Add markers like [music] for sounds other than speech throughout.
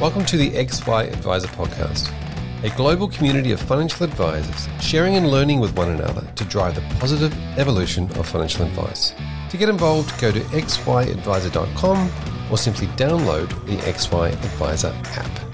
Welcome to the XY Adviser Podcast, a global community of financial advisors sharing and learning with one another to drive the positive evolution of financial advice. To get involved, go to xyadviser.com or simply download the XY Adviser app.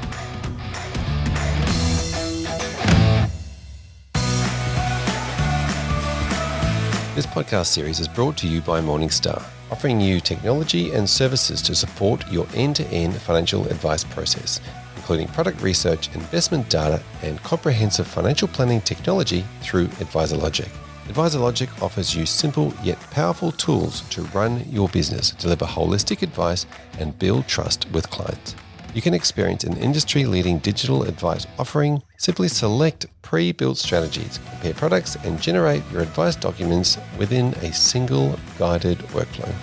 This podcast series is brought to you by Morningstar offering you technology and services to support your end to end financial advice process, including product research, investment data, and comprehensive financial planning technology through AdviserLogic. AdviserLogic offers you simple yet powerful tools to run your business, deliver holistic advice, and build trust with clients you can experience an industry leading digital advice offering. Simply select pre built strategies, compare products, and generate your advice documents within a single guided workflow.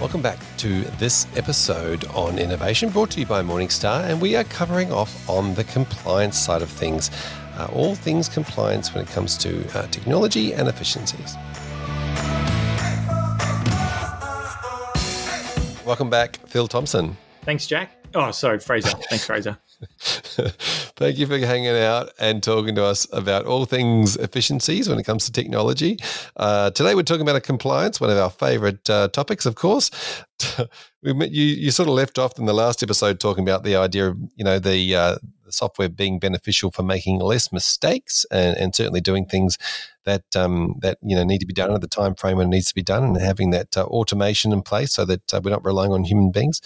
Welcome back to this episode on innovation brought to you by Morningstar, and we are covering off on the compliance side of things uh, all things compliance when it comes to uh, technology and efficiencies. Welcome back, Phil Thompson. Thanks, Jack. Oh, sorry, Fraser. Thanks, Fraser. [laughs] Thank you for hanging out and talking to us about all things efficiencies when it comes to technology. Uh, today, we're talking about a compliance, one of our favorite uh, topics, of course. [laughs] we you, you sort of left off in the last episode talking about the idea of you know the, uh, software being beneficial for making less mistakes and, and certainly doing things that um, that you know need to be done at the time frame when it needs to be done and having that uh, automation in place so that uh, we're not relying on human beings.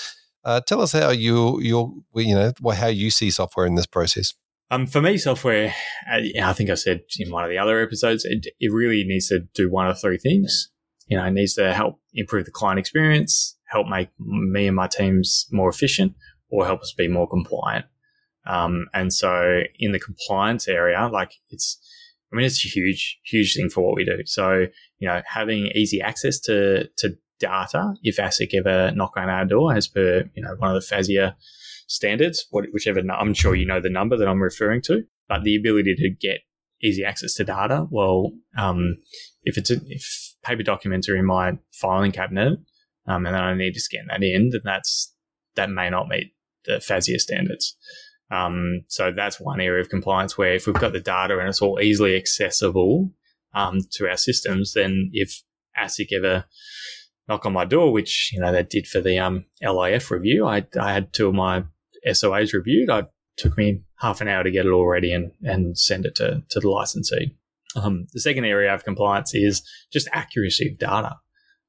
Uh, tell us how you you you know how you see software in this process. Um, for me, software, uh, I think I said in one of the other episodes, it, it really needs to do one of three things. You know, it needs to help improve the client experience, help make me and my teams more efficient, or help us be more compliant. Um, and so in the compliance area, like it's, I mean, it's a huge, huge thing for what we do. So, you know, having easy access to, to data if ASIC ever knock on our door as per, you know, one of the FASEA standards, whichever, I'm sure you know the number that I'm referring to, but the ability to get easy access to data. Well, um, if it's a, if paper documents are in my filing cabinet, um, and then I need to scan that in, then that's that may not meet the FASEA standards. Um, so that's one area of compliance where if we've got the data and it's all easily accessible um, to our systems, then if ASIC ever knock on my door, which you know they did for the um, LIF review. I, I had two of my SOAs reviewed. It took me half an hour to get it all ready and, and send it to, to the licensee. Um, the second area of compliance is just accuracy of data.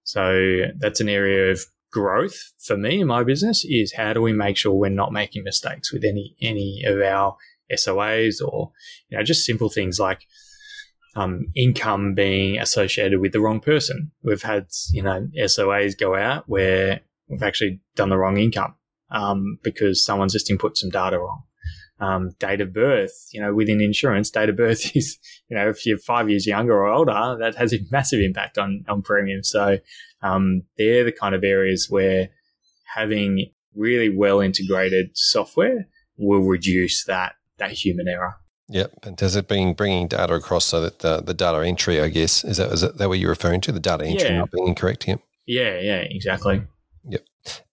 So that's an area of growth for me in my business is how do we make sure we're not making mistakes with any any of our SOAs or you know just simple things like um, income being associated with the wrong person. We've had, you know, SOAs go out where we've actually done the wrong income um, because someone's just input some data wrong. Um, date of birth, you know, within insurance, date of birth [laughs] is, you know, if you're five years younger or older, that has a massive impact on, on premiums. So, um, they're the kind of areas where having really well integrated software will reduce that, that human error. Yep. And does it being bringing data across so that the, the data entry, I guess, is that, is that what you're referring to? The data entry yeah. not being incorrect? Yep. Yeah, yeah, exactly. Yep.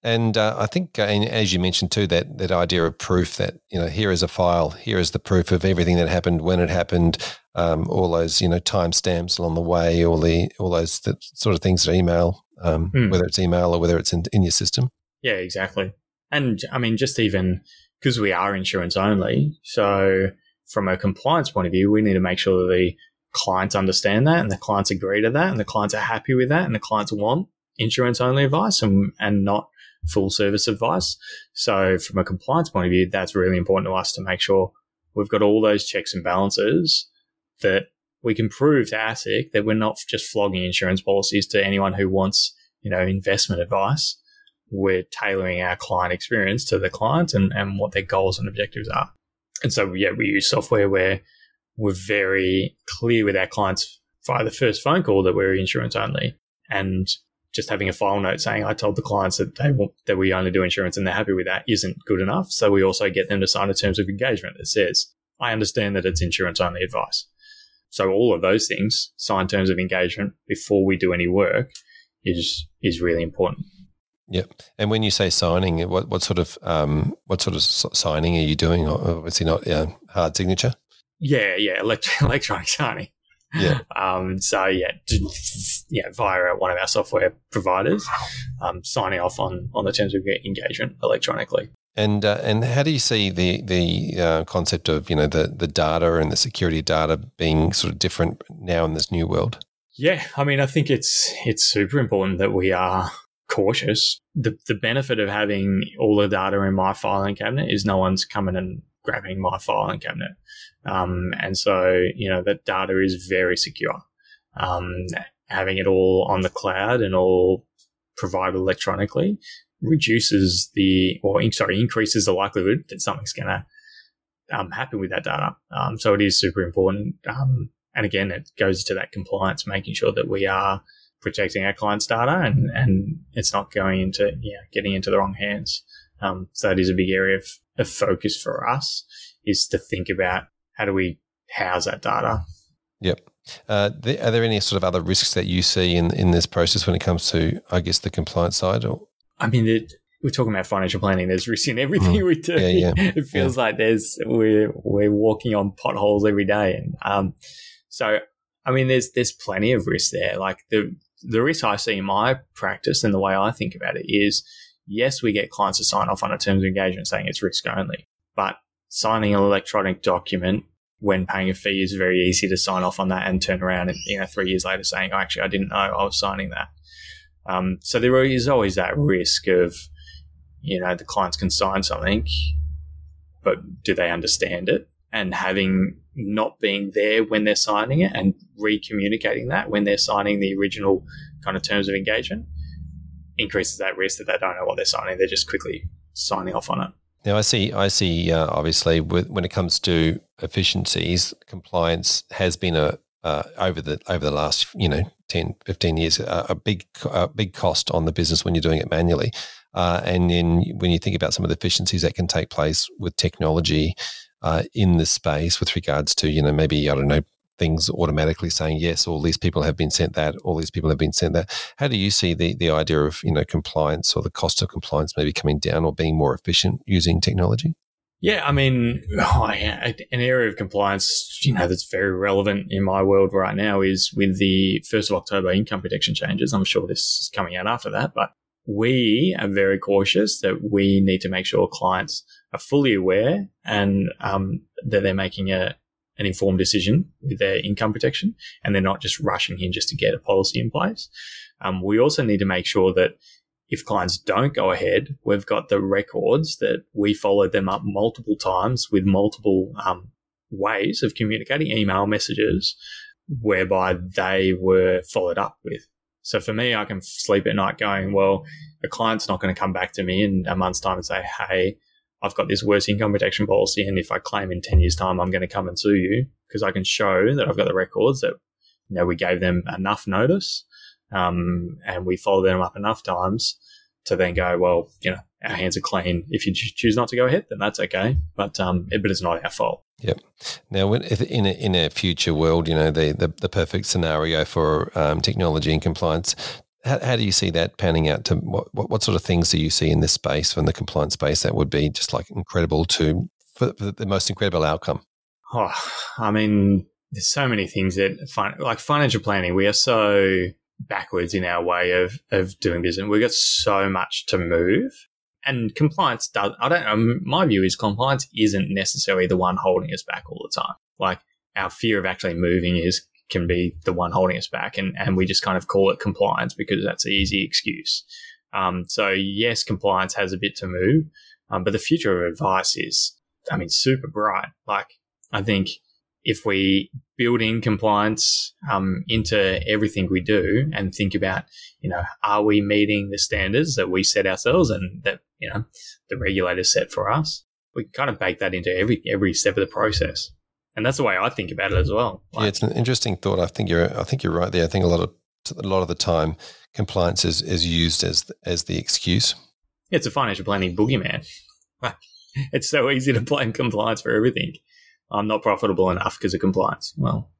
And uh, I think, uh, as you mentioned too, that that idea of proof that you know here is a file, here is the proof of everything that happened, when it happened, um, all those you know timestamps along the way, all the all those sort of things that email, um, mm. whether it's email or whether it's in, in your system. Yeah, exactly. And I mean, just even because we are insurance only, so from a compliance point of view, we need to make sure that the clients understand that and the clients agree to that and the clients are happy with that and the clients want insurance only advice and, and not full service advice. So from a compliance point of view, that's really important to us to make sure we've got all those checks and balances that we can prove to ASIC that we're not just flogging insurance policies to anyone who wants, you know, investment advice. We're tailoring our client experience to the client and, and what their goals and objectives are. And so, yeah, we use software where we're very clear with our clients via the first phone call that we're insurance only. And just having a file note saying I told the clients that they want, that we only do insurance and they're happy with that isn't good enough. So we also get them to sign a terms of engagement that says, I understand that it's insurance only advice. so all of those things, sign terms of engagement before we do any work, is is really important. Yep. And when you say signing, what what sort of um, what sort of signing are you doing? Obviously, not uh, hard signature. Yeah, yeah, elect- [laughs] electronic signing. Yeah. Um, so yeah, yeah, via one of our software providers, um, signing off on on the terms of engagement electronically. And uh, and how do you see the the uh, concept of you know the the data and the security data being sort of different now in this new world? Yeah, I mean, I think it's it's super important that we are cautious. The the benefit of having all the data in my filing cabinet is no one's coming and grabbing my filing cabinet, um, and so you know that data is very secure. Um, having it all on the cloud and all provided electronically reduces the, or sorry, increases the likelihood that something's going to um, happen with that data. Um, so it is super important. Um, and again, it goes to that compliance, making sure that we are protecting our clients' data and, and it's not going into, yeah, getting into the wrong hands. Um, so that is a big area of, of focus for us is to think about how do we house that data. Yep. Uh, are there any sort of other risks that you see in, in this process when it comes to, I guess, the compliance side? Or? I mean, it, we're talking about financial planning. There's risk in everything mm. we do. Yeah, yeah. [laughs] It feels yeah. like there's we're we're walking on potholes every day, and um, so I mean, there's there's plenty of risk there. Like the the risk I see in my practice and the way I think about it is, yes, we get clients to sign off on a terms of engagement saying it's risk only, but signing an electronic document when paying a fee is very easy to sign off on that and turn around and you know three years later saying, oh, actually, I didn't know I was signing that. Um, so there is always that risk of, you know, the clients can sign something, but do they understand it? And having not being there when they're signing it and re-communicating that when they're signing the original kind of terms of engagement increases that risk that they don't know what they're signing. They're just quickly signing off on it. Now, I see. I see. Uh, obviously, with, when it comes to efficiencies, compliance has been a uh, over the over the last you know 10, 15 years a, a big a big cost on the business when you're doing it manually. Uh, and then when you think about some of the efficiencies that can take place with technology uh, in this space, with regards to you know maybe I don't know things automatically saying yes, all these people have been sent that, all these people have been sent that. How do you see the the idea of you know compliance or the cost of compliance maybe coming down or being more efficient using technology? Yeah, I mean, [laughs] oh, yeah, an area of compliance, you know, that's very relevant in my world right now is with the 1st of October income protection changes. I'm sure this is coming out after that, but we are very cautious that we need to make sure clients are fully aware and um, that they're making a, an informed decision with their income protection and they're not just rushing in just to get a policy in place. Um, we also need to make sure that if clients don't go ahead, we've got the records that we followed them up multiple times with multiple um, ways of communicating, email messages, whereby they were followed up with. So for me, I can sleep at night going, well, a client's not going to come back to me in a month's time and say, hey, I've got this worse income protection policy. And if I claim in 10 years' time, I'm going to come and sue you because I can show that I've got the records that, you know, we gave them enough notice um, and we followed them up enough times to then go, well, you know, our hands are clean. If you choose not to go ahead, then that's okay. But um, it, but it's not our fault. Yep. Now, in a, in a future world, you know, the the, the perfect scenario for um, technology and compliance. How, how, do you see that panning out? To what, what, what sort of things do you see in this space, in the compliance space, that would be just like incredible to for, for the most incredible outcome? Oh, I mean, there's so many things that like financial planning. We are so backwards in our way of, of doing business. We've got so much to move. And compliance does, I don't know, my view is compliance isn't necessarily the one holding us back all the time. Like our fear of actually moving is, can be the one holding us back. And, and we just kind of call it compliance because that's an easy excuse. Um, so yes, compliance has a bit to move, um, but the future of advice is, I mean, super bright. Like I think if we build in compliance um, into everything we do and think about, you know, are we meeting the standards that we set ourselves and that you know the regulators set for us? We kind of bake that into every every step of the process, and that's the way I think about it as well. Like, yeah, it's an interesting thought. I think you're I think you're right there. I think a lot of a lot of the time, compliance is, is used as as the excuse. It's a financial planning boogeyman. [laughs] it's so easy to blame compliance for everything. I'm not profitable enough because of compliance. Well,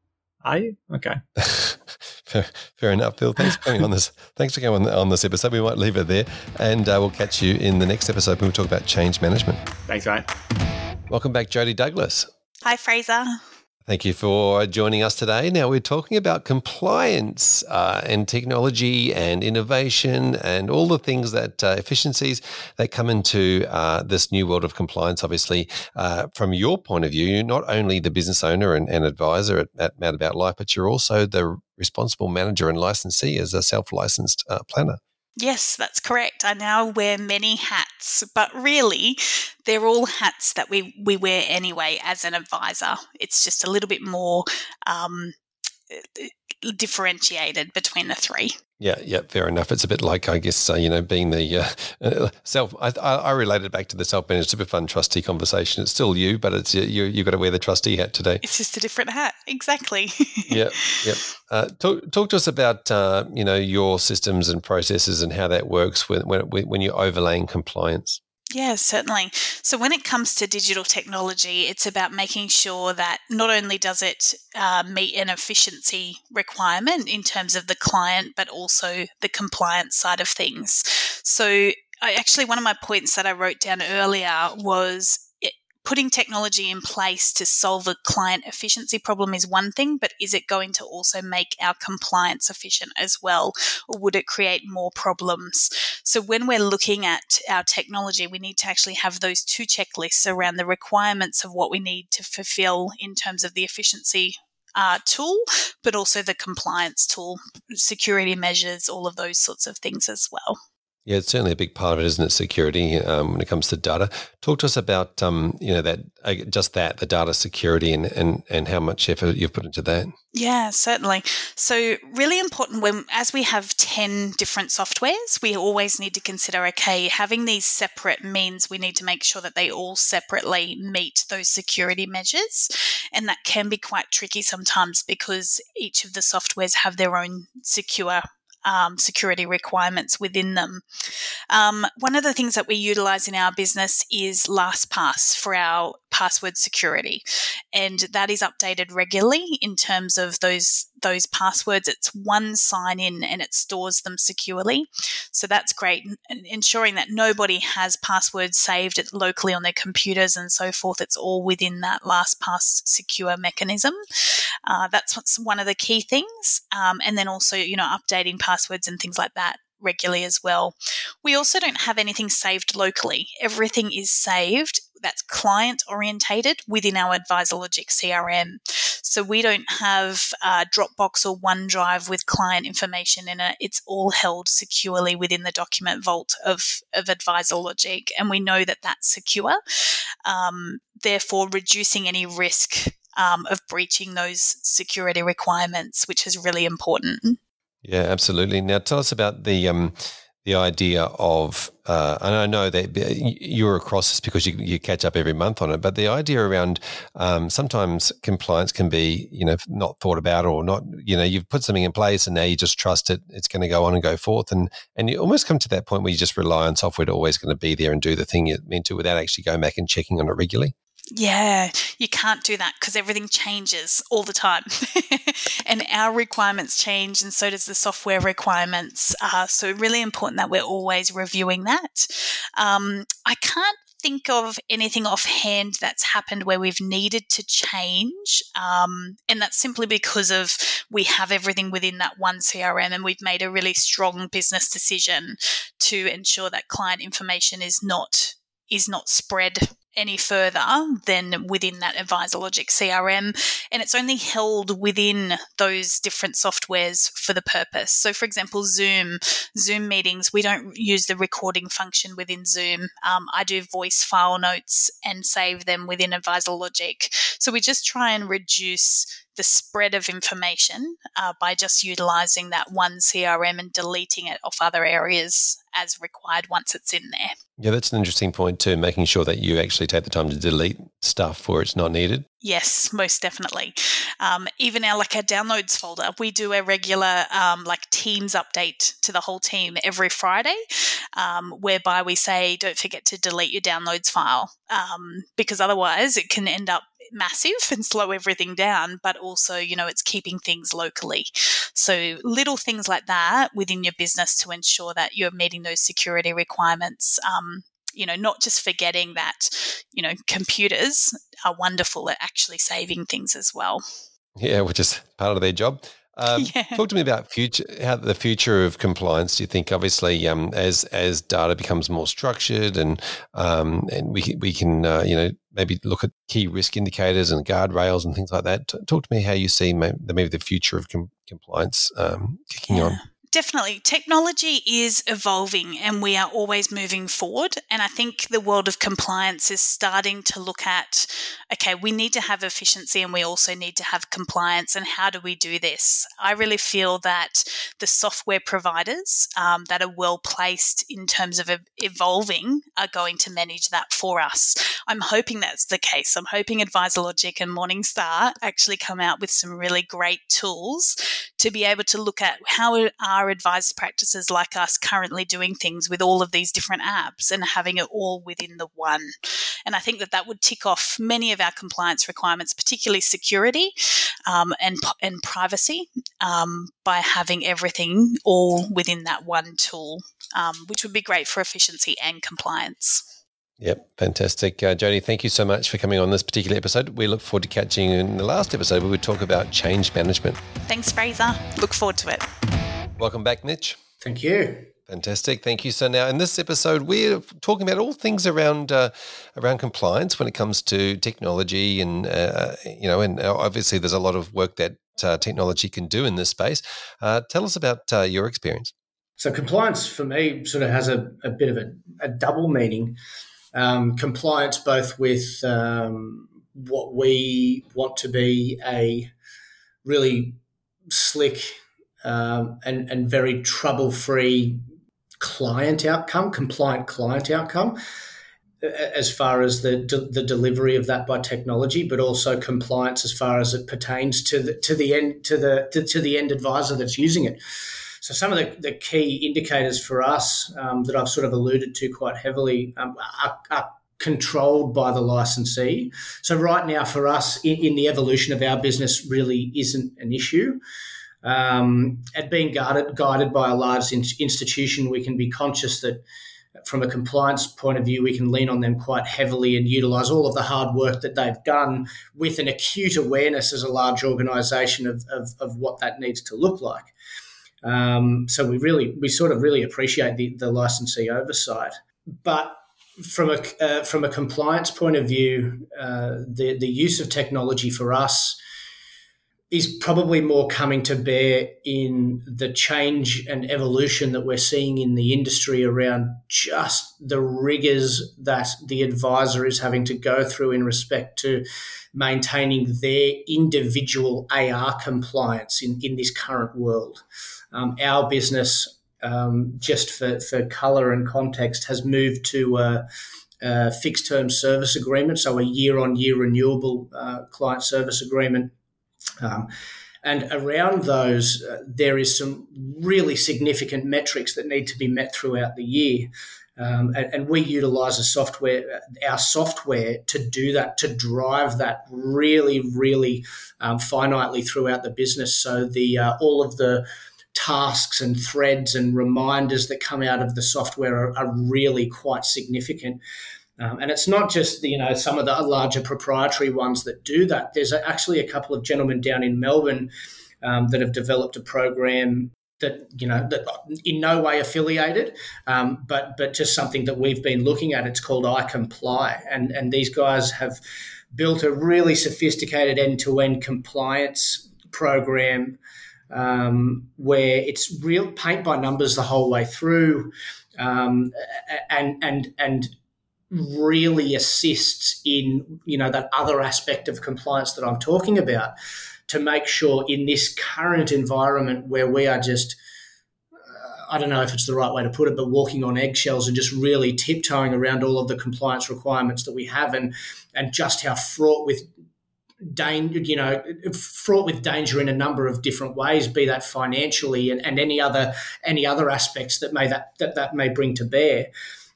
Are you? Okay. [laughs] fair, fair, enough, Phil. Thanks for coming on this. Thanks for coming on, on this episode. We might leave it there, and uh, we'll catch you in the next episode when we talk about change management. Thanks, mate. Welcome back, Jodie Douglas. Hi, Fraser. Thank you for joining us today. Now, we're talking about compliance uh, and technology and innovation and all the things that uh, efficiencies that come into uh, this new world of compliance. Obviously, uh, from your point of view, you're not only the business owner and, and advisor at, at Mad About Life, but you're also the responsible manager and licensee as a self licensed uh, planner. Yes, that's correct. I now wear many hats, but really, they're all hats that we, we wear anyway as an advisor. It's just a little bit more um, differentiated between the three. Yeah, yeah, fair enough. It's a bit like, I guess, uh, you know, being the uh, uh self. I, I related back to the self-managed super fund trustee conversation. It's still you, but it's you. You've got to wear the trustee hat today. It's just a different hat, exactly. [laughs] yeah, yeah. Uh, talk, talk to us about uh, you know your systems and processes and how that works when when, when you're overlaying compliance. Yeah, certainly. So, when it comes to digital technology, it's about making sure that not only does it uh, meet an efficiency requirement in terms of the client, but also the compliance side of things. So, I actually, one of my points that I wrote down earlier was putting technology in place to solve a client efficiency problem is one thing, but is it going to also make our compliance efficient as well? Or would it create more problems? So when we're looking at our technology, we need to actually have those two checklists around the requirements of what we need to fulfill in terms of the efficiency uh, tool, but also the compliance tool, security measures, all of those sorts of things as well. Yeah, it's certainly a big part of it, isn't it? Security um, when it comes to data. Talk to us about um, you know that just that the data security and, and and how much effort you've put into that. Yeah, certainly. So really important when as we have ten different softwares, we always need to consider okay, having these separate means we need to make sure that they all separately meet those security measures, and that can be quite tricky sometimes because each of the softwares have their own secure um, security requirements within them. Um, one of the things that we utilize in our business is LastPass for our password security, and that is updated regularly in terms of those those passwords. It's one sign in and it stores them securely, so that's great. ensuring that nobody has passwords saved locally on their computers and so forth. It's all within that LastPass secure mechanism. Uh, that's one of the key things, um, and then also you know updating passwords and things like that regularly as well. We also don't have anything saved locally. Everything is saved that's client orientated within our AdviserLogic CRM. So we don't have uh, Dropbox or OneDrive with client information in it. It's all held securely within the document vault of, of AdviserLogic. And we know that that's secure, um, therefore reducing any risk um, of breaching those security requirements, which is really important. Yeah, absolutely. Now, tell us about the um, the idea of, uh, and I know that you're across this because you, you, catch up every month on it, but the idea around um, sometimes compliance can be, you know, not thought about or not, you know, you've put something in place and now you just trust it, it's going to go on and go forth. And, and you almost come to that point where you just rely on software to always going to be there and do the thing you're meant to without actually going back and checking on it regularly. Yeah, you can't do that because everything changes all the time. [laughs] and our requirements change, and so does the software requirements. Uh, so, really important that we're always reviewing that. Um, I can't think of anything offhand that's happened where we've needed to change. Um, and that's simply because of we have everything within that one CRM and we've made a really strong business decision to ensure that client information is not is not spread any further than within that AdviserLogic CRM, and it's only held within those different softwares for the purpose. So, for example, Zoom, Zoom meetings, we don't use the recording function within Zoom. Um, I do voice file notes and save them within AdviserLogic. So, we just try and reduce the spread of information uh, by just utilizing that one CRM and deleting it off other areas as required once it's in there. Yeah, that's an interesting point too, making sure that you actually take the time to delete stuff where it's not needed. Yes, most definitely. Um, even our like our downloads folder, we do a regular um, like Teams update to the whole team every Friday, um, whereby we say don't forget to delete your downloads file um, because otherwise it can end up massive and slow everything down, but also, you know, it's keeping things locally. So little things like that within your business to ensure that you're meeting those security requirements. Um, you know, not just forgetting that, you know, computers are wonderful at actually saving things as well. Yeah, which is part of their job. Um, [laughs] yeah. Talk to me about future, how the future of compliance. Do you think, obviously, um, as as data becomes more structured and um, and we we can uh, you know maybe look at key risk indicators and guardrails and things like that. Talk to me how you see maybe, maybe the future of com- compliance um, kicking yeah. on definitely. Technology is evolving and we are always moving forward. And I think the world of compliance is starting to look at okay, we need to have efficiency and we also need to have compliance. And how do we do this? I really feel that the software providers um, that are well placed in terms of evolving are going to manage that for us. I'm hoping that's the case. I'm hoping AdviserLogic and Morningstar actually come out with some really great tools to be able to look at how are are advised practices like us currently doing things with all of these different apps and having it all within the one. And I think that that would tick off many of our compliance requirements, particularly security um, and, and privacy, um, by having everything all within that one tool, um, which would be great for efficiency and compliance. Yep, fantastic. Uh, Jodie, thank you so much for coming on this particular episode. We look forward to catching you in the last episode where we talk about change management. Thanks, Fraser. Look forward to it. Welcome back, Mitch. Thank you. Fantastic, thank you. So now in this episode, we're talking about all things around uh, around compliance when it comes to technology, and uh, you know, and obviously there's a lot of work that uh, technology can do in this space. Uh, tell us about uh, your experience. So compliance for me sort of has a, a bit of a, a double meaning. Um, compliance both with um, what we want to be a really slick um, and, and very trouble free client outcome, compliant client outcome, as far as the, the delivery of that by technology, but also compliance as far as it pertains to the, to the end to the to, to the end advisor that's using it. So some of the, the key indicators for us um, that I've sort of alluded to quite heavily um, are, are, controlled by the licensee. So right now for us in, in the evolution of our business really isn't an issue. Um, at being guided, guided by a large in- institution, we can be conscious that from a compliance point of view, we can lean on them quite heavily and utilize all of the hard work that they've done with an acute awareness as a large organization of, of, of what that needs to look like. Um, so we really, we sort of really appreciate the, the licensee oversight. But from a, uh, from a compliance point of view, uh, the, the use of technology for us is probably more coming to bear in the change and evolution that we're seeing in the industry around just the rigors that the advisor is having to go through in respect to maintaining their individual AR compliance in, in this current world. Um, our business, um, just for, for color and context, has moved to a, fixed term service agreement, so a year on year renewable uh, client service agreement um, and around those, uh, there is some really significant metrics that need to be met throughout the year. Um, and, and, we utilize a software, our software, to do that, to drive that really, really um, finitely throughout the business. So the uh, all of the tasks and threads and reminders that come out of the software are, are really quite significant. Um, and it's not just you know some of the larger proprietary ones that do that. There's actually a couple of gentlemen down in Melbourne um, that have developed a program that you know that in no way affiliated, um, but but just something that we've been looking at. It's called I Comply, and and these guys have built a really sophisticated end to end compliance program um, where it's real paint by numbers the whole way through, um, and and and really assists in you know that other aspect of compliance that I'm talking about to make sure in this current environment where we are just uh, I don't know if it's the right way to put it, but walking on eggshells and just really tiptoeing around all of the compliance requirements that we have, and and just how fraught with danger, you know, fraught with danger in a number of different ways, be that financially and, and any other any other aspects that may that, that that may bring to bear.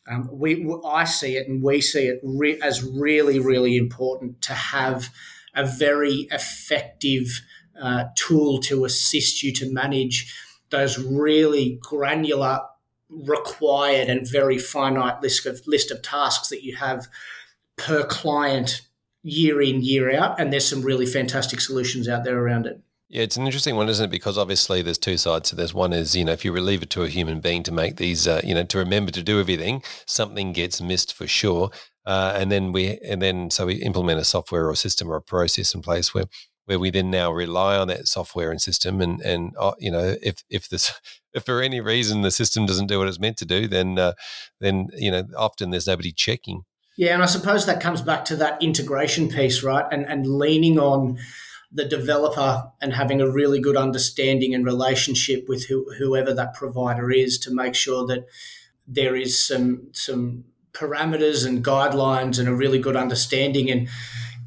Um, we, I see it, and we see it re- as really, really important to have a very effective uh, tool to assist you to manage those really granular, required, and very finite list of list of tasks that you have per client year in year out. And there's some really fantastic solutions out there around it. Yeah, it's an interesting one, isn't it? Because obviously there's two sides to this. One is, you know, if you relieve it to a human being to make these, uh, you know, to remember to do everything, something gets missed for sure. Uh, and then we, and then so we implement a software or system or a process in place where, where we then now rely on that software and system. And and uh, you know, if if this, [laughs] if for any reason the system doesn't do what it's meant to do, then uh, then you know, often there's nobody checking. Yeah, and I suppose that comes back to that integration piece, right? And and leaning on the developer and having a really good understanding and relationship with who, whoever that provider is to make sure that there is some some parameters and guidelines and a really good understanding and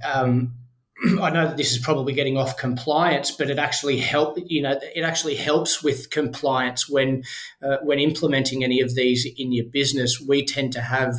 um, [clears throat] I know that this is probably getting off compliance, but it actually help you know it actually helps with compliance when uh, when implementing any of these in your business. We tend to have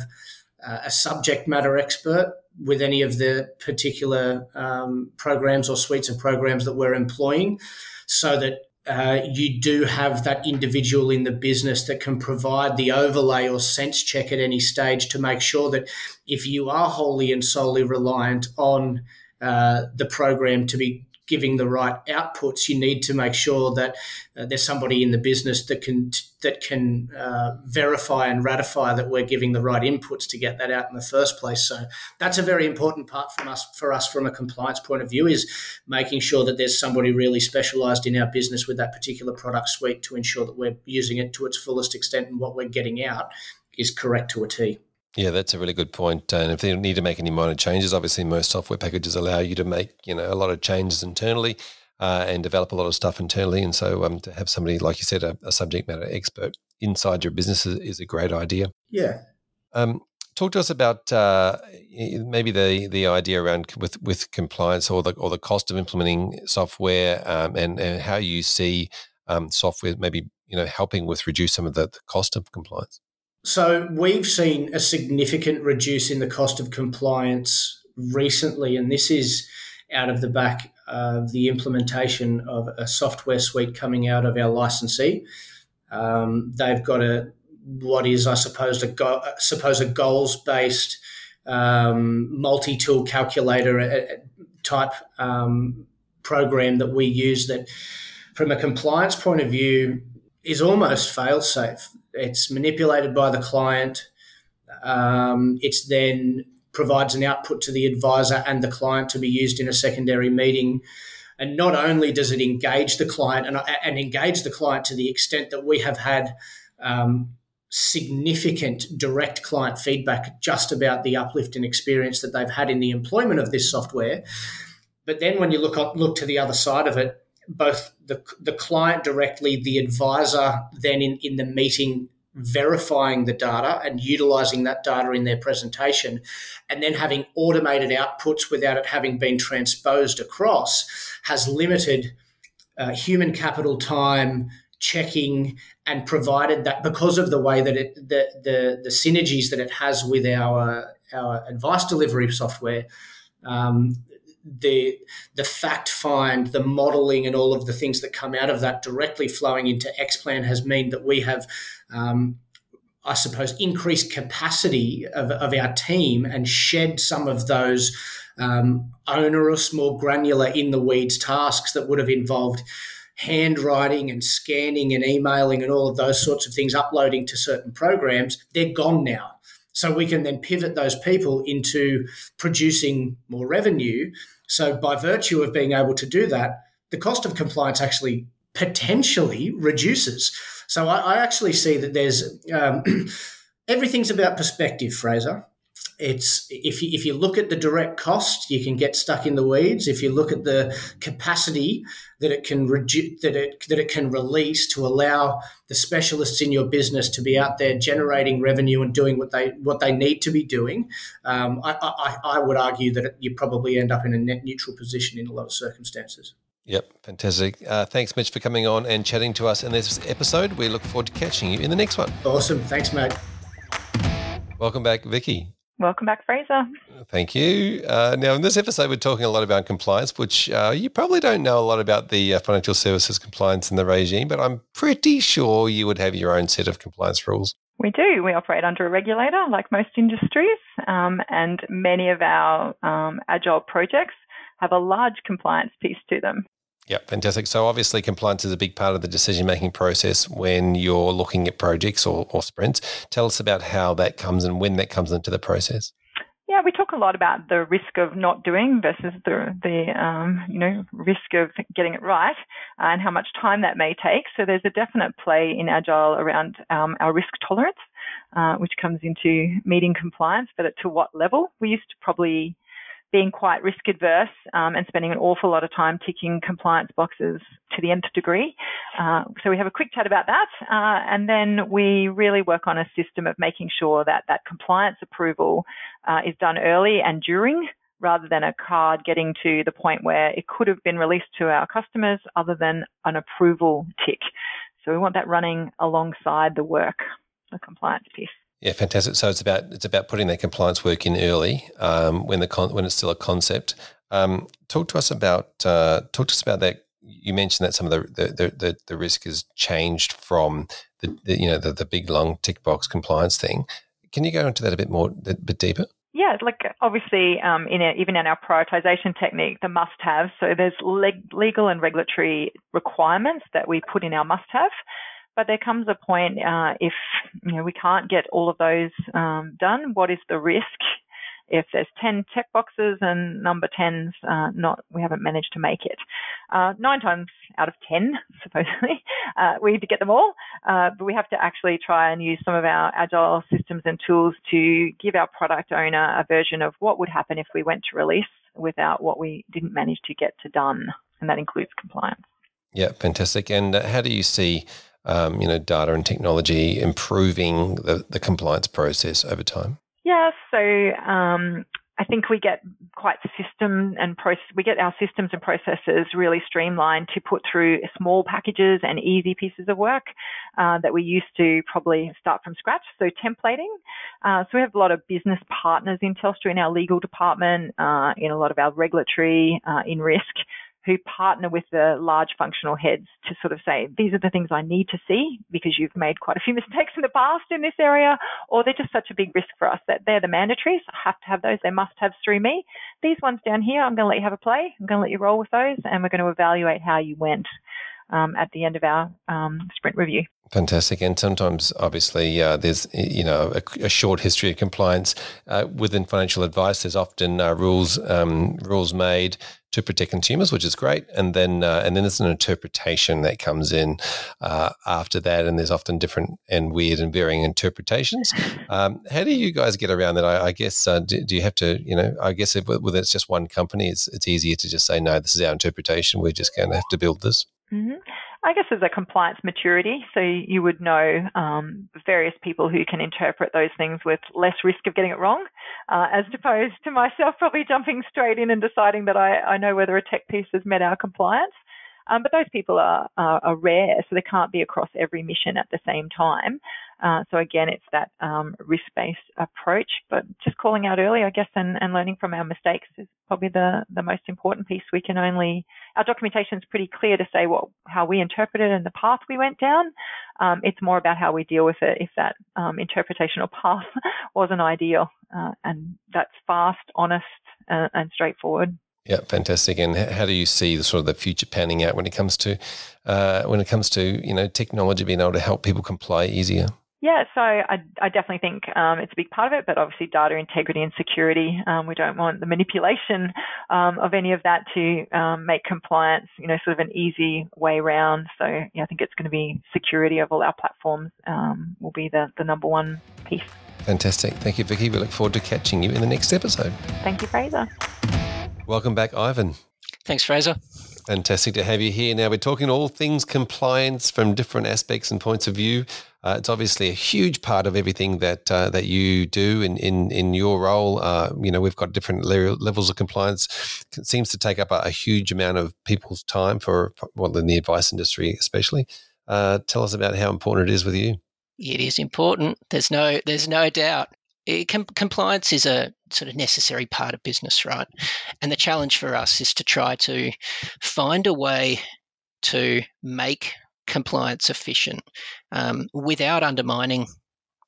uh, a subject matter expert with any of the particular um, programs or suites of programs that we're employing so that uh, you do have that individual in the business that can provide the overlay or sense check at any stage to make sure that if you are wholly and solely reliant on uh, the program to be giving the right outputs, you need to make sure that uh, there's somebody in the business that can that can uh, verify and ratify that we're giving the right inputs to get that out in the first place. So that's a very important part from us for us from a compliance point of view is making sure that there's somebody really specialised in our business with that particular product suite to ensure that we're using it to its fullest extent and what we're getting out is correct to a T. Yeah, that's a really good point. And if they need to make any minor changes, obviously most software packages allow you to make you know a lot of changes internally uh, and develop a lot of stuff internally. And so um, to have somebody like you said, a, a subject matter expert inside your business is, is a great idea. Yeah. Um, talk to us about uh, maybe the the idea around with with compliance or the or the cost of implementing software um, and and how you see um, software maybe you know helping with reduce some of the, the cost of compliance. So we've seen a significant reduce in the cost of compliance recently, and this is out of the back of the implementation of a software suite coming out of our licensee. Um, they've got a what is, I suppose, a go, suppose a goals based um, multi tool calculator uh, uh, type um, program that we use that, from a compliance point of view, is almost fail safe. It's manipulated by the client. Um, it's then provides an output to the advisor and the client to be used in a secondary meeting. And not only does it engage the client and, and engage the client to the extent that we have had um, significant direct client feedback just about the uplift in experience that they've had in the employment of this software. But then when you look up, look to the other side of it, both the, the client directly, the advisor, then in, in the meeting verifying the data and utilizing that data in their presentation, and then having automated outputs without it having been transposed across has limited uh, human capital time, checking, and provided that because of the way that it the the, the synergies that it has with our our advice delivery software. Um, the the fact find, the modeling, and all of the things that come out of that directly flowing into Xplan has meant that we have, um, I suppose, increased capacity of, of our team and shed some of those um, onerous, more granular, in the weeds tasks that would have involved handwriting and scanning and emailing and all of those sorts of things, uploading to certain programs. They're gone now. So we can then pivot those people into producing more revenue. So by virtue of being able to do that, the cost of compliance actually potentially reduces. So I, I actually see that there's um, [clears throat] everything's about perspective, Fraser it's if you, if you look at the direct cost, you can get stuck in the weeds. If you look at the capacity that it can reduce, that it that it can release to allow the specialists in your business to be out there generating revenue and doing what they what they need to be doing, um, I, I, I would argue that you probably end up in a net neutral position in a lot of circumstances. Yep, fantastic. Uh, thanks, Mitch, for coming on and chatting to us in this episode. We look forward to catching you in the next one. Awesome. Thanks, mate. Welcome back, Vicky. Welcome back, Fraser. Thank you. Uh, now, in this episode, we're talking a lot about compliance, which uh, you probably don't know a lot about the uh, financial services compliance and the regime, but I'm pretty sure you would have your own set of compliance rules. We do. We operate under a regulator, like most industries, um, and many of our um, agile projects have a large compliance piece to them. Yeah, fantastic. So obviously, compliance is a big part of the decision-making process when you're looking at projects or, or sprints. Tell us about how that comes and when that comes into the process. Yeah, we talk a lot about the risk of not doing versus the the um, you know risk of getting it right uh, and how much time that may take. So there's a definite play in agile around um, our risk tolerance, uh, which comes into meeting compliance, but to what level? We used to probably being quite risk adverse um, and spending an awful lot of time ticking compliance boxes to the nth degree. Uh, so we have a quick chat about that, uh, and then we really work on a system of making sure that that compliance approval uh, is done early and during. Rather than a card getting to the point where it could have been released to our customers, other than an approval tick. So we want that running alongside the work, the compliance piece. Yeah, fantastic. So it's about it's about putting that compliance work in early um, when the con- when it's still a concept. Um, talk to us about uh, talk to us about that. You mentioned that some of the the, the, the risk has changed from the, the you know the, the big long tick box compliance thing. Can you go into that a bit more, a bit deeper? Yeah, like obviously, um, in a, even in our prioritization technique, the must-have. So there's leg- legal and regulatory requirements that we put in our must-have. But there comes a point uh, if you know we can't get all of those um, done. What is the risk? If there's 10 check boxes and number 10's uh, not, we haven't managed to make it. Uh, nine times out of 10, [laughs] supposedly, uh, we need to get them all. Uh, but we have to actually try and use some of our agile systems and tools to give our product owner a version of what would happen if we went to release without what we didn't manage to get to done. And that includes compliance. Yeah, fantastic. And uh, how do you see um, you know, data and technology improving the, the compliance process over time? Yeah, so um, I think we get quite system and process. We get our systems and processes really streamlined to put through small packages and easy pieces of work uh, that we used to probably start from scratch. So templating. Uh, so we have a lot of business partners in Telstra in our legal department, uh, in a lot of our regulatory, uh, in risk who partner with the large functional heads to sort of say, these are the things I need to see because you've made quite a few [laughs] mistakes in the past in this area, or they're just such a big risk for us that they're the mandatories. I have to have those. They must have through me. These ones down here, I'm going to let you have a play. I'm going to let you roll with those and we're going to evaluate how you went um, at the end of our um, sprint review. Fantastic, and sometimes, obviously, uh, there's you know a, a, short history of compliance uh, within financial advice. There's often uh, rules um, rules made to protect consumers, which is great, and then uh, and then there's an interpretation that comes in uh, after that, and there's often different and weird and varying interpretations. Um, how do you guys get around that? I, I guess uh, do, do, you have to you know I guess if, whether it's just one company, it's it's easier to just say no, this is our interpretation. We're just going to have to build this. Mm-hmm. I guess there's a compliance maturity, so you would know um, various people who can interpret those things with less risk of getting it wrong, uh, as opposed to myself [laughs] probably jumping straight in and deciding that I, I know whether a tech piece has met our compliance. Um, but those people are, are, are, rare, so they can't be across every mission at the same time. Uh, so again, it's that um, risk-based approach, but just calling out early, I guess, and, and, learning from our mistakes is probably the, the most important piece. We can only our documentation is pretty clear to say what how we interpret it and the path we went down. Um, it's more about how we deal with it if that um, interpretation or [laughs] path wasn't ideal, uh, and that's fast, honest, uh, and straightforward. Yeah, fantastic. And how do you see the sort of the future panning out when it comes to uh, when it comes to you know technology being able to help people comply easier? Yeah, so I, I definitely think um, it's a big part of it, but obviously data integrity and security. Um, we don't want the manipulation um, of any of that to um, make compliance, you know, sort of an easy way around. So yeah, I think it's going to be security of all our platforms um, will be the, the number one piece. Fantastic. Thank you, Vicky. We look forward to catching you in the next episode. Thank you, Fraser. Welcome back, Ivon. Thanks, Fraser. Fantastic to have you here. Now, we're talking all things compliance from different aspects and points of view. Uh, it's obviously a huge part of everything that uh, that you do in in, in your role. Uh, you know, we've got different le- levels of compliance. It seems to take up a, a, huge amount of people's time for well, in the advice industry, especially. Uh, tell us about how important it is with you. It is important. There's no there's no doubt compliance is a sort of necessary part of business, right? And the challenge for us is to try to find a way to make compliance efficient um, without undermining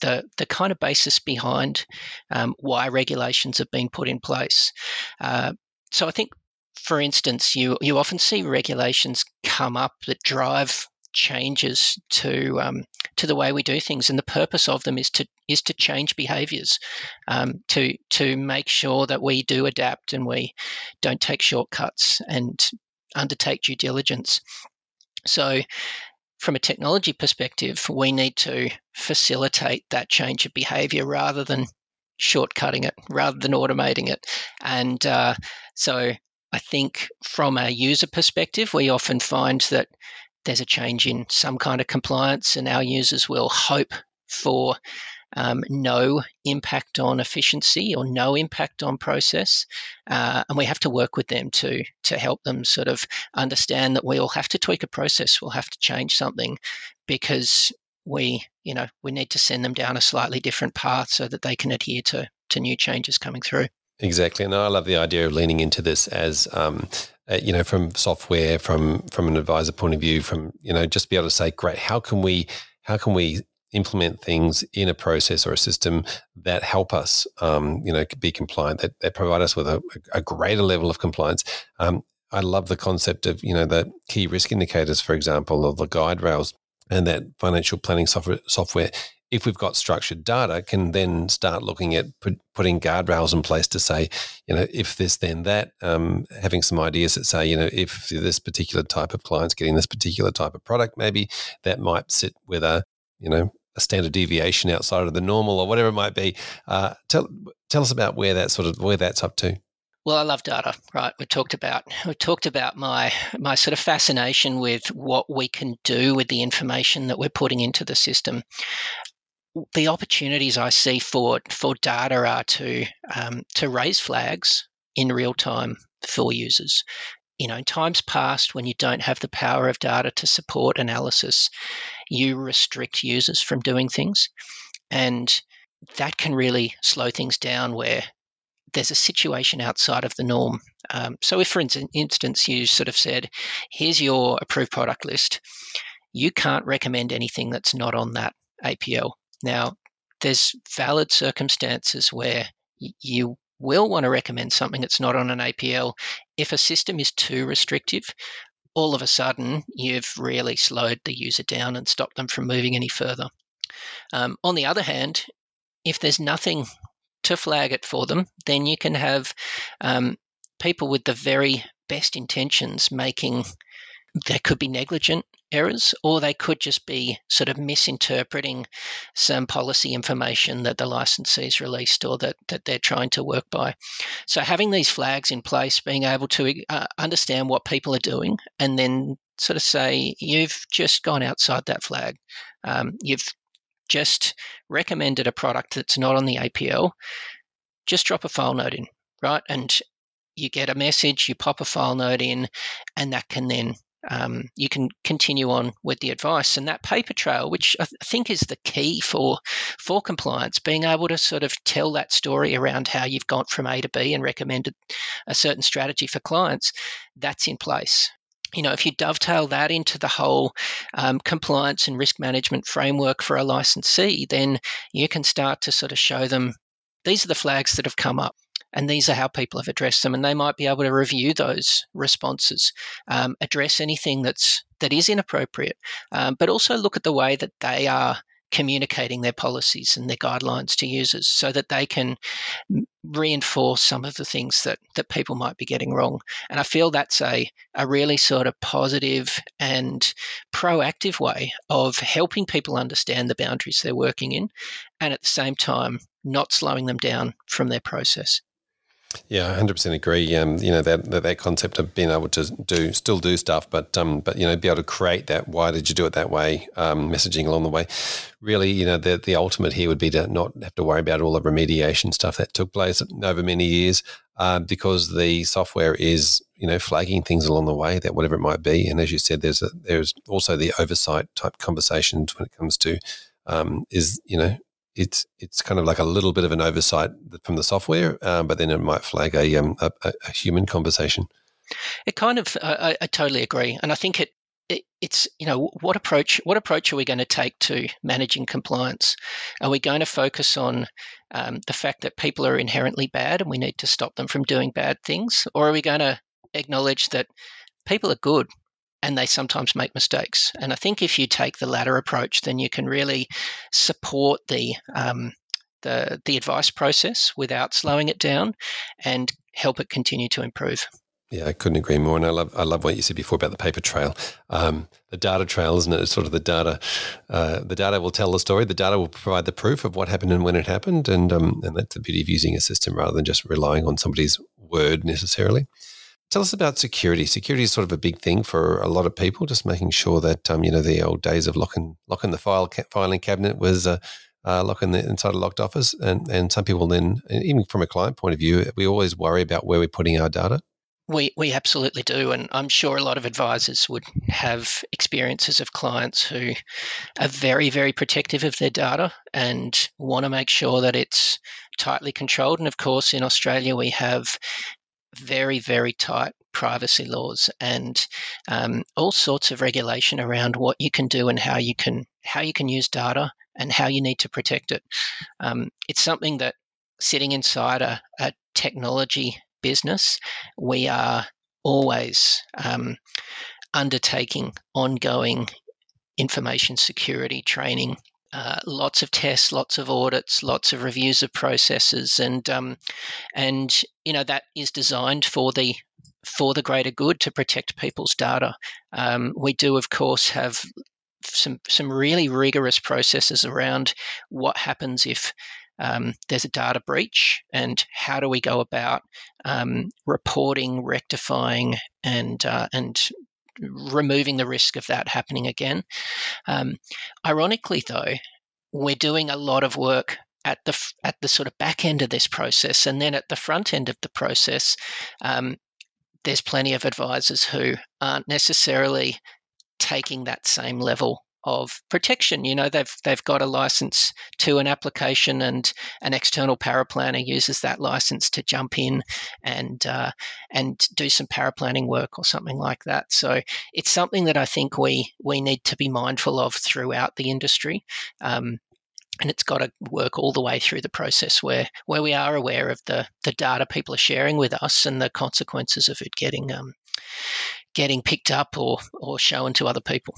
the, the kind of basis behind um, why regulations have been put in place. Uh, so I think, for instance, you you often see regulations come up that drive changes to um, to the way we do things, and the purpose of them is to is to change behaviours, um, to to make sure that we do adapt and we don't take shortcuts and undertake due diligence. So, from a technology perspective, we need to facilitate that change of behaviour rather than shortcutting it, rather than automating it, and uh, so. I think from a user perspective, we often find that there's a change in some kind of compliance, and our users will hope for um, no impact on efficiency or no impact on process, uh, and we have to work with them to to help them sort of understand that we all have to tweak a process, we'll have to change something because we you know we need to send them down a slightly different path so that they can adhere to to new changes coming through. Exactly, and I love the idea of leaning into this as um, uh, you know, from software, from from an advisor point of view, from you know, just be able to say, great, how can we how can we implement things in a process or a system that help us, um, you know, be compliant, that, that provide us with a, a greater level of compliance. Um, I love the concept of, you know, the key risk indicators, for example, or the guide rails and that financial planning software, software if we've got structured data, can then start looking at put, putting guardrails in place to say, you know, if this, then that, um, having some ideas that say, you know, if this particular type of client's getting this particular type of product, maybe that might sit with a, you know, a standard deviation outside of the normal or whatever it might be. Uh, tell, tell us about where that sort of, where that's up to. Well, I love data, right? We talked about we talked about my my sort of fascination with what we can do with the information that we're putting into the system the opportunities I see for for data are to um, to raise flags in real time for users. You know, in times past when you don't have the power of data to support analysis, you restrict users from doing things, and that can really slow things down where there's a situation outside of the norm. Um, so, if, for instance, you sort of said, "Here's your approved product list," you can't recommend anything that's not on that APL now, there's valid circumstances where you will want to recommend something that's not on an APL. If a system is too restrictive, all of a sudden you've really slowed the user down and stopped them from moving any further. Um, on the other hand, if there's nothing to flag it for them, then you can have um, people with the very best intentions making there could be negligent errors, or they could just be sort of misinterpreting some policy information that the licensee's released or that, that they're trying to work by. So, having these flags in place, being able to uh, understand what people are doing, and then sort of say, you've just gone outside that flag. Um, you've just recommended a product that's not on the APL. Just drop a file note in, right? And you get a message, you pop a file note in, and that can then um, you can continue on with the advice and that paper trail, which I think is the key for for compliance, being able to sort of tell that story around how you've gone from A to B and recommended a certain strategy for clients. That's in place. You know, if you dovetail that into the whole um, compliance and risk management framework for a licensee, then you can start to sort of show them these are the flags that have come up and these are how people have addressed them and they might be able to review those responses um, address anything that's that is inappropriate um, but also look at the way that they are communicating their policies and their guidelines to users so that they can reinforce some of the things that, that people might be getting wrong. And I feel that's a, a really sort of positive and proactive way of helping people understand the boundaries they're working in and at the same time not slowing them down from their process. Yeah, hundred percent agree. Um, you know that, that, that concept of being able to do still do stuff, but um, but you know be able to create that. Why did you do it that way? Um, messaging along the way. Really, you know, the the ultimate here would be to not have to worry about all the remediation stuff that took place over many years, uh, because the software is you know flagging things along the way that whatever it might be. And as you said, there's a, there's also the oversight type conversations when it comes to um, is you know it's it's kind of like a little bit of an oversight from the software, um, but then it might flag a, um, a, a human conversation. It kind of, I, I, totally agree, and I think it, it, it's you know what approach what approach are we going to take to managing compliance? Are we going to focus on um, the fact that people are inherently bad and we need to stop them from doing bad things, or are we going to acknowledge that people are good and they sometimes make mistakes. And I think if you take the latter approach, then you can really support the um, the the advice process without slowing it down, and help it continue to improve. Yeah, I couldn't agree more. And I love I love what you said before about the paper trail, um, the data trail, isn't it? It's sort of the data. Uh, the data will tell the story. The data will provide the proof of what happened and when it happened, and um, and that's the beauty of using a system rather than just relying on somebody's word necessarily. Tell us about security. Security is sort of a big thing for a lot of people. Just making sure that um, you know the old days of locking locking the file ca- filing cabinet was uh, uh, locking the inside a locked office, and and some people then, even from a client point of view, we always worry about where we're putting our data. We we absolutely do, and I'm sure a lot of advisors would have experiences of clients who are very very protective of their data and want to make sure that it's tightly controlled. And of course, in Australia, we have very, very tight privacy laws and um, all sorts of regulation around what you can do and how you can how you can use data and how you need to protect it. Um, it's something that sitting inside a, a, technology business, we are always um, undertaking ongoing information security training uh, lots of tests, lots of audits, lots of reviews of processes, and um, and you know that is designed for the for the greater good to protect people's data. Um, we do, of course, have some some really rigorous processes around what happens if um, there's a data breach and how do we go about um, reporting, rectifying, and uh, and removing the risk of that happening again. Um, ironically, though, we're doing a lot of work at the at the sort of back end of this process, and then at the front end of the process, um, there's plenty of advisors who aren't necessarily taking that same level of protection. You know, they've they've got a license to an application, and an external paraplanner uses that license to jump in and uh, and do some paraplanning work or something like that. So it's something that I think we we need to be mindful of throughout the industry. Um, and it's got to work all the way through the process where, where we are aware of the, the data people are sharing with us and the consequences of it getting um, getting picked up or, or shown to other people.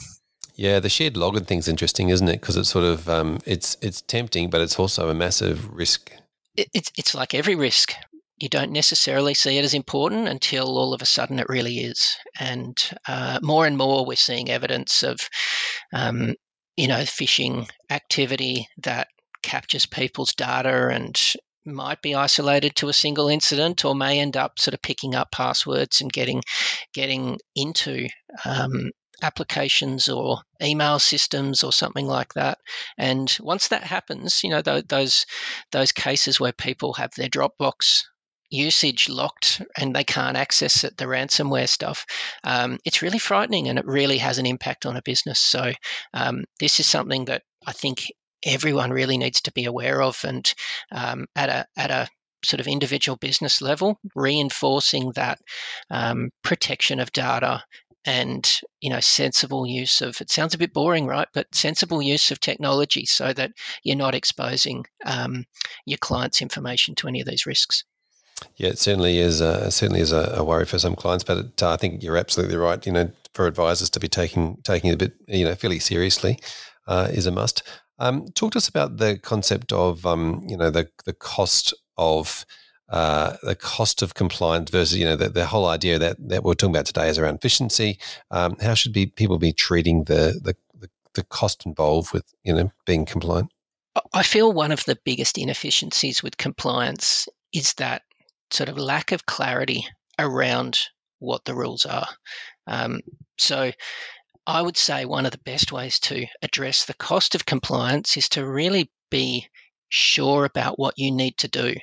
Yeah, the shared login thing's interesting, isn't it? Because it's sort of um, it's it's tempting, but it's also a massive risk. It, it's it's like every risk. You don't necessarily see it as important until all of a sudden it really is. And uh, more and more, we're seeing evidence of, um, you know, phishing activity that captures people's data and might be isolated to a single incident or may end up sort of picking up passwords and getting getting into um, applications or email systems or something like that. And once that happens, you know th- those those cases where people have their Dropbox usage locked and they can't access it, the ransomware stuff, um, it's really frightening and it really has an impact on a business. So um, this is something that I think everyone really needs to be aware of and um, at a at a sort of individual business level, reinforcing that um, protection of data and you know sensible use of it sounds a bit boring right but sensible use of technology so that you're not exposing um, your clients information to any of these risks. Yeah it certainly is uh, certainly is a, a, worry for some clients but it, uh, i think you're absolutely right. You know for advisors to be taking taking it a bit you know fairly seriously uh, is a must. Um, talk to us about the concept of um, you know the the cost of uh, the cost of compliance versus you know the, the whole idea that, that we're talking about today is around efficiency. Um, how should be people be treating the, the, the the cost involved with you know being compliant? I feel one of the biggest inefficiencies with compliance is that sort of lack of clarity around what the rules are. Um, so I would say one of the best ways to address the cost of compliance is to really be sure about what you need to do.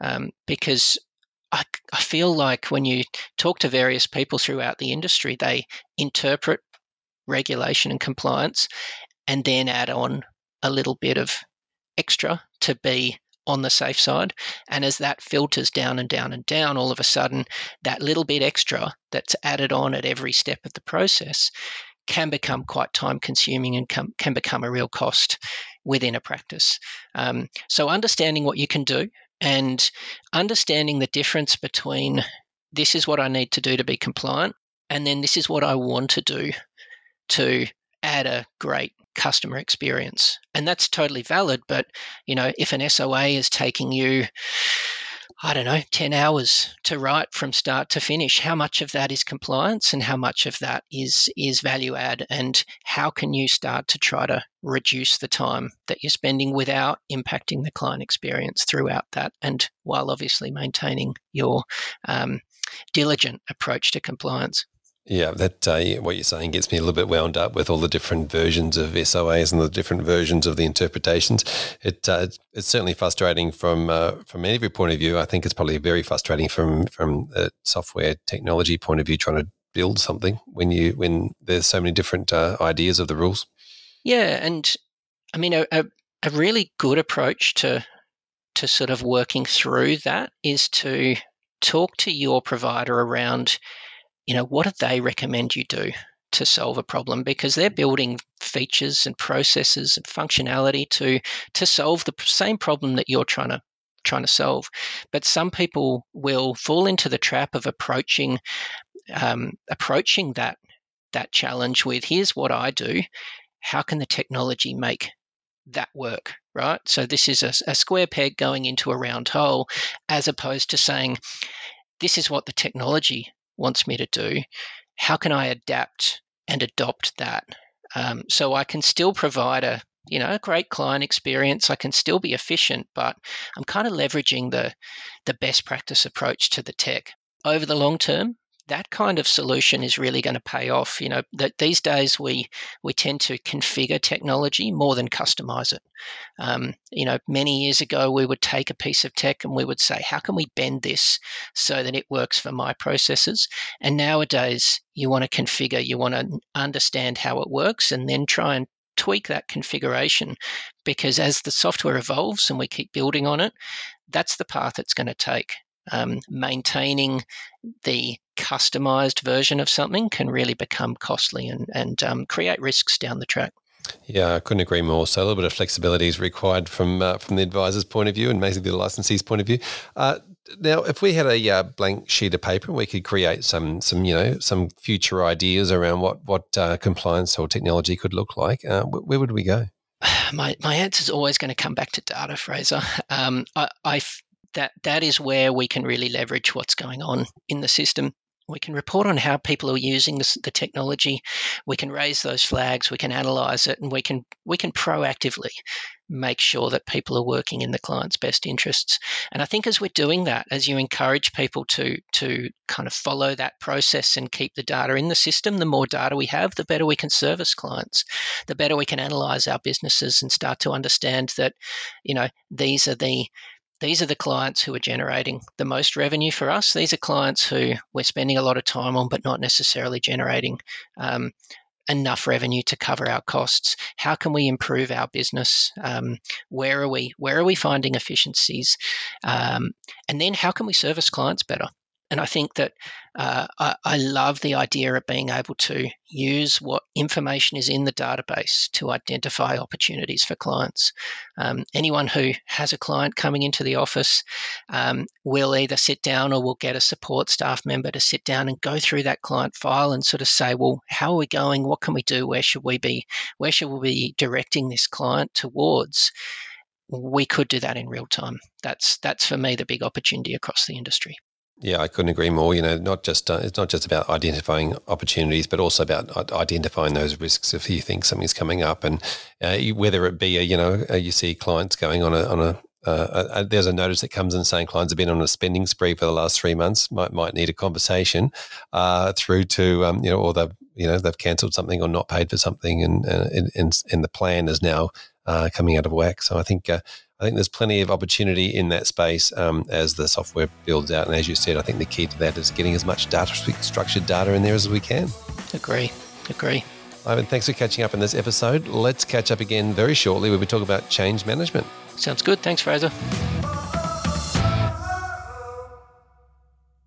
Um, because I, I feel like when you talk to various people throughout the industry, they interpret regulation and compliance and then add on a little bit of extra to be on the safe side. And as that filters down and down and down, all of a sudden, that little bit extra that's added on at every step of the process can become quite time consuming and com- can become a real cost within a practice. Um, so, understanding what you can do and understanding the difference between this is what I need to do to be compliant, and then this is what I want to do to add a great customer experience. And that's totally valid. But, you know, if an SOA is taking you, I don't know, 10 hours to write from start to finish, how much of that is compliance and how much of that is, is value add? And how can you start to try to reduce the time that you're spending without impacting the client experience throughout that? And while obviously maintaining your um, diligent approach to compliance. Yeah, that uh, what you're saying gets me a little bit wound up with all the different versions of SOAs and the different versions of the interpretations. It uh, it's certainly frustrating from uh, from every point of view. I think it's probably very frustrating from from a software technology point of view trying to build something when you when there's so many different uh, ideas of the rules. Yeah, and I mean a, a, a really good approach to to sort of working through that is to talk to your provider around you know, what do they recommend you do to solve a problem? Because they're building features and processes and functionality to to solve the same problem that you're trying to trying to solve. But some people will fall into the trap of approaching um, approaching that that challenge with here's what I do. How can the technology make that work? Right. So this is a, a square peg going into a round hole, as opposed to saying this is what the technology wants me to do, how can I adapt and adopt that? Um, so I can still provide a you know a great client experience. I can still be efficient, but I'm kind of leveraging the the best practice approach to the tech over the long term that kind of solution is really going to pay off. You know, that these days we we tend to configure technology more than customize it. Um, you know, many years ago we would take a piece of tech and we would say, how can we bend this so that it works for my processes? And nowadays you want to configure, you want to understand how it works, and then try and tweak that configuration because as the software evolves and we keep building on it, that's the path it's going to take um, maintaining the customized version of something can really become costly and, and um, create risks down the track. Yeah, I couldn't agree more. So a little bit of flexibility is required from uh, from the advisor's point of view and maybe the licensee's point of view. Uh, now, if we had a uh, blank sheet of paper and we could create some some you know some future ideas around what what uh, compliance or technology could look like, uh, where would we go? [sighs] My my answer is always going to come back to data, Fraser. [laughs] Um, I, I that that is where we can really leverage what's going on in the system. We can report on how people are using this, the technology. We can raise those flags. We can analyze it, and we can we can proactively make sure that people are working in the client's best interests. And I think as we're doing that, as you encourage people to to kind of follow that process and keep the data in the system, the more data we have, the better we can service clients, the better we can analyze our businesses and start to understand that, you know, these are the these are the clients who are generating the most revenue for us. These are clients who we're spending a lot of time on, but not necessarily generating um, enough revenue to cover our costs. How can we improve our business? Um, where are we? Where are we finding efficiencies? Um, and then how can we service clients better? And I think that uh, I, I, love the idea of being able to use what information is in the database to identify opportunities for clients. Um, anyone who has a client coming into the office um, will either sit down or will get a support staff member to sit down and go through that client file and sort of say, well, how are we going? What can we do? Where should we be? Where should we be directing this client towards? We could do that in real time. That's that's for me the big opportunity across the industry. Yeah, I couldn't agree more. You know, not just uh, it's not just about identifying opportunities, but also about identifying those risks if you think something's coming up, and uh, whether it be a, you know you see clients going on a on a, uh, there's a notice that comes in saying clients have been on a spending spree for the last three months, might might need a conversation uh, through to um, you know, or they've you know they've cancelled something or not paid for something, and and, and, and the plan is now uh, coming out of whack. So I think uh, I think there's plenty of opportunity in that space um, as the software builds out. And as you said, I think the key to that is getting as much data, structured data in there as we can. Agree. Agree. Ivon, thanks for catching up in this episode. Let's catch up again very shortly where we talk about change management. Sounds good. Thanks, Fraser.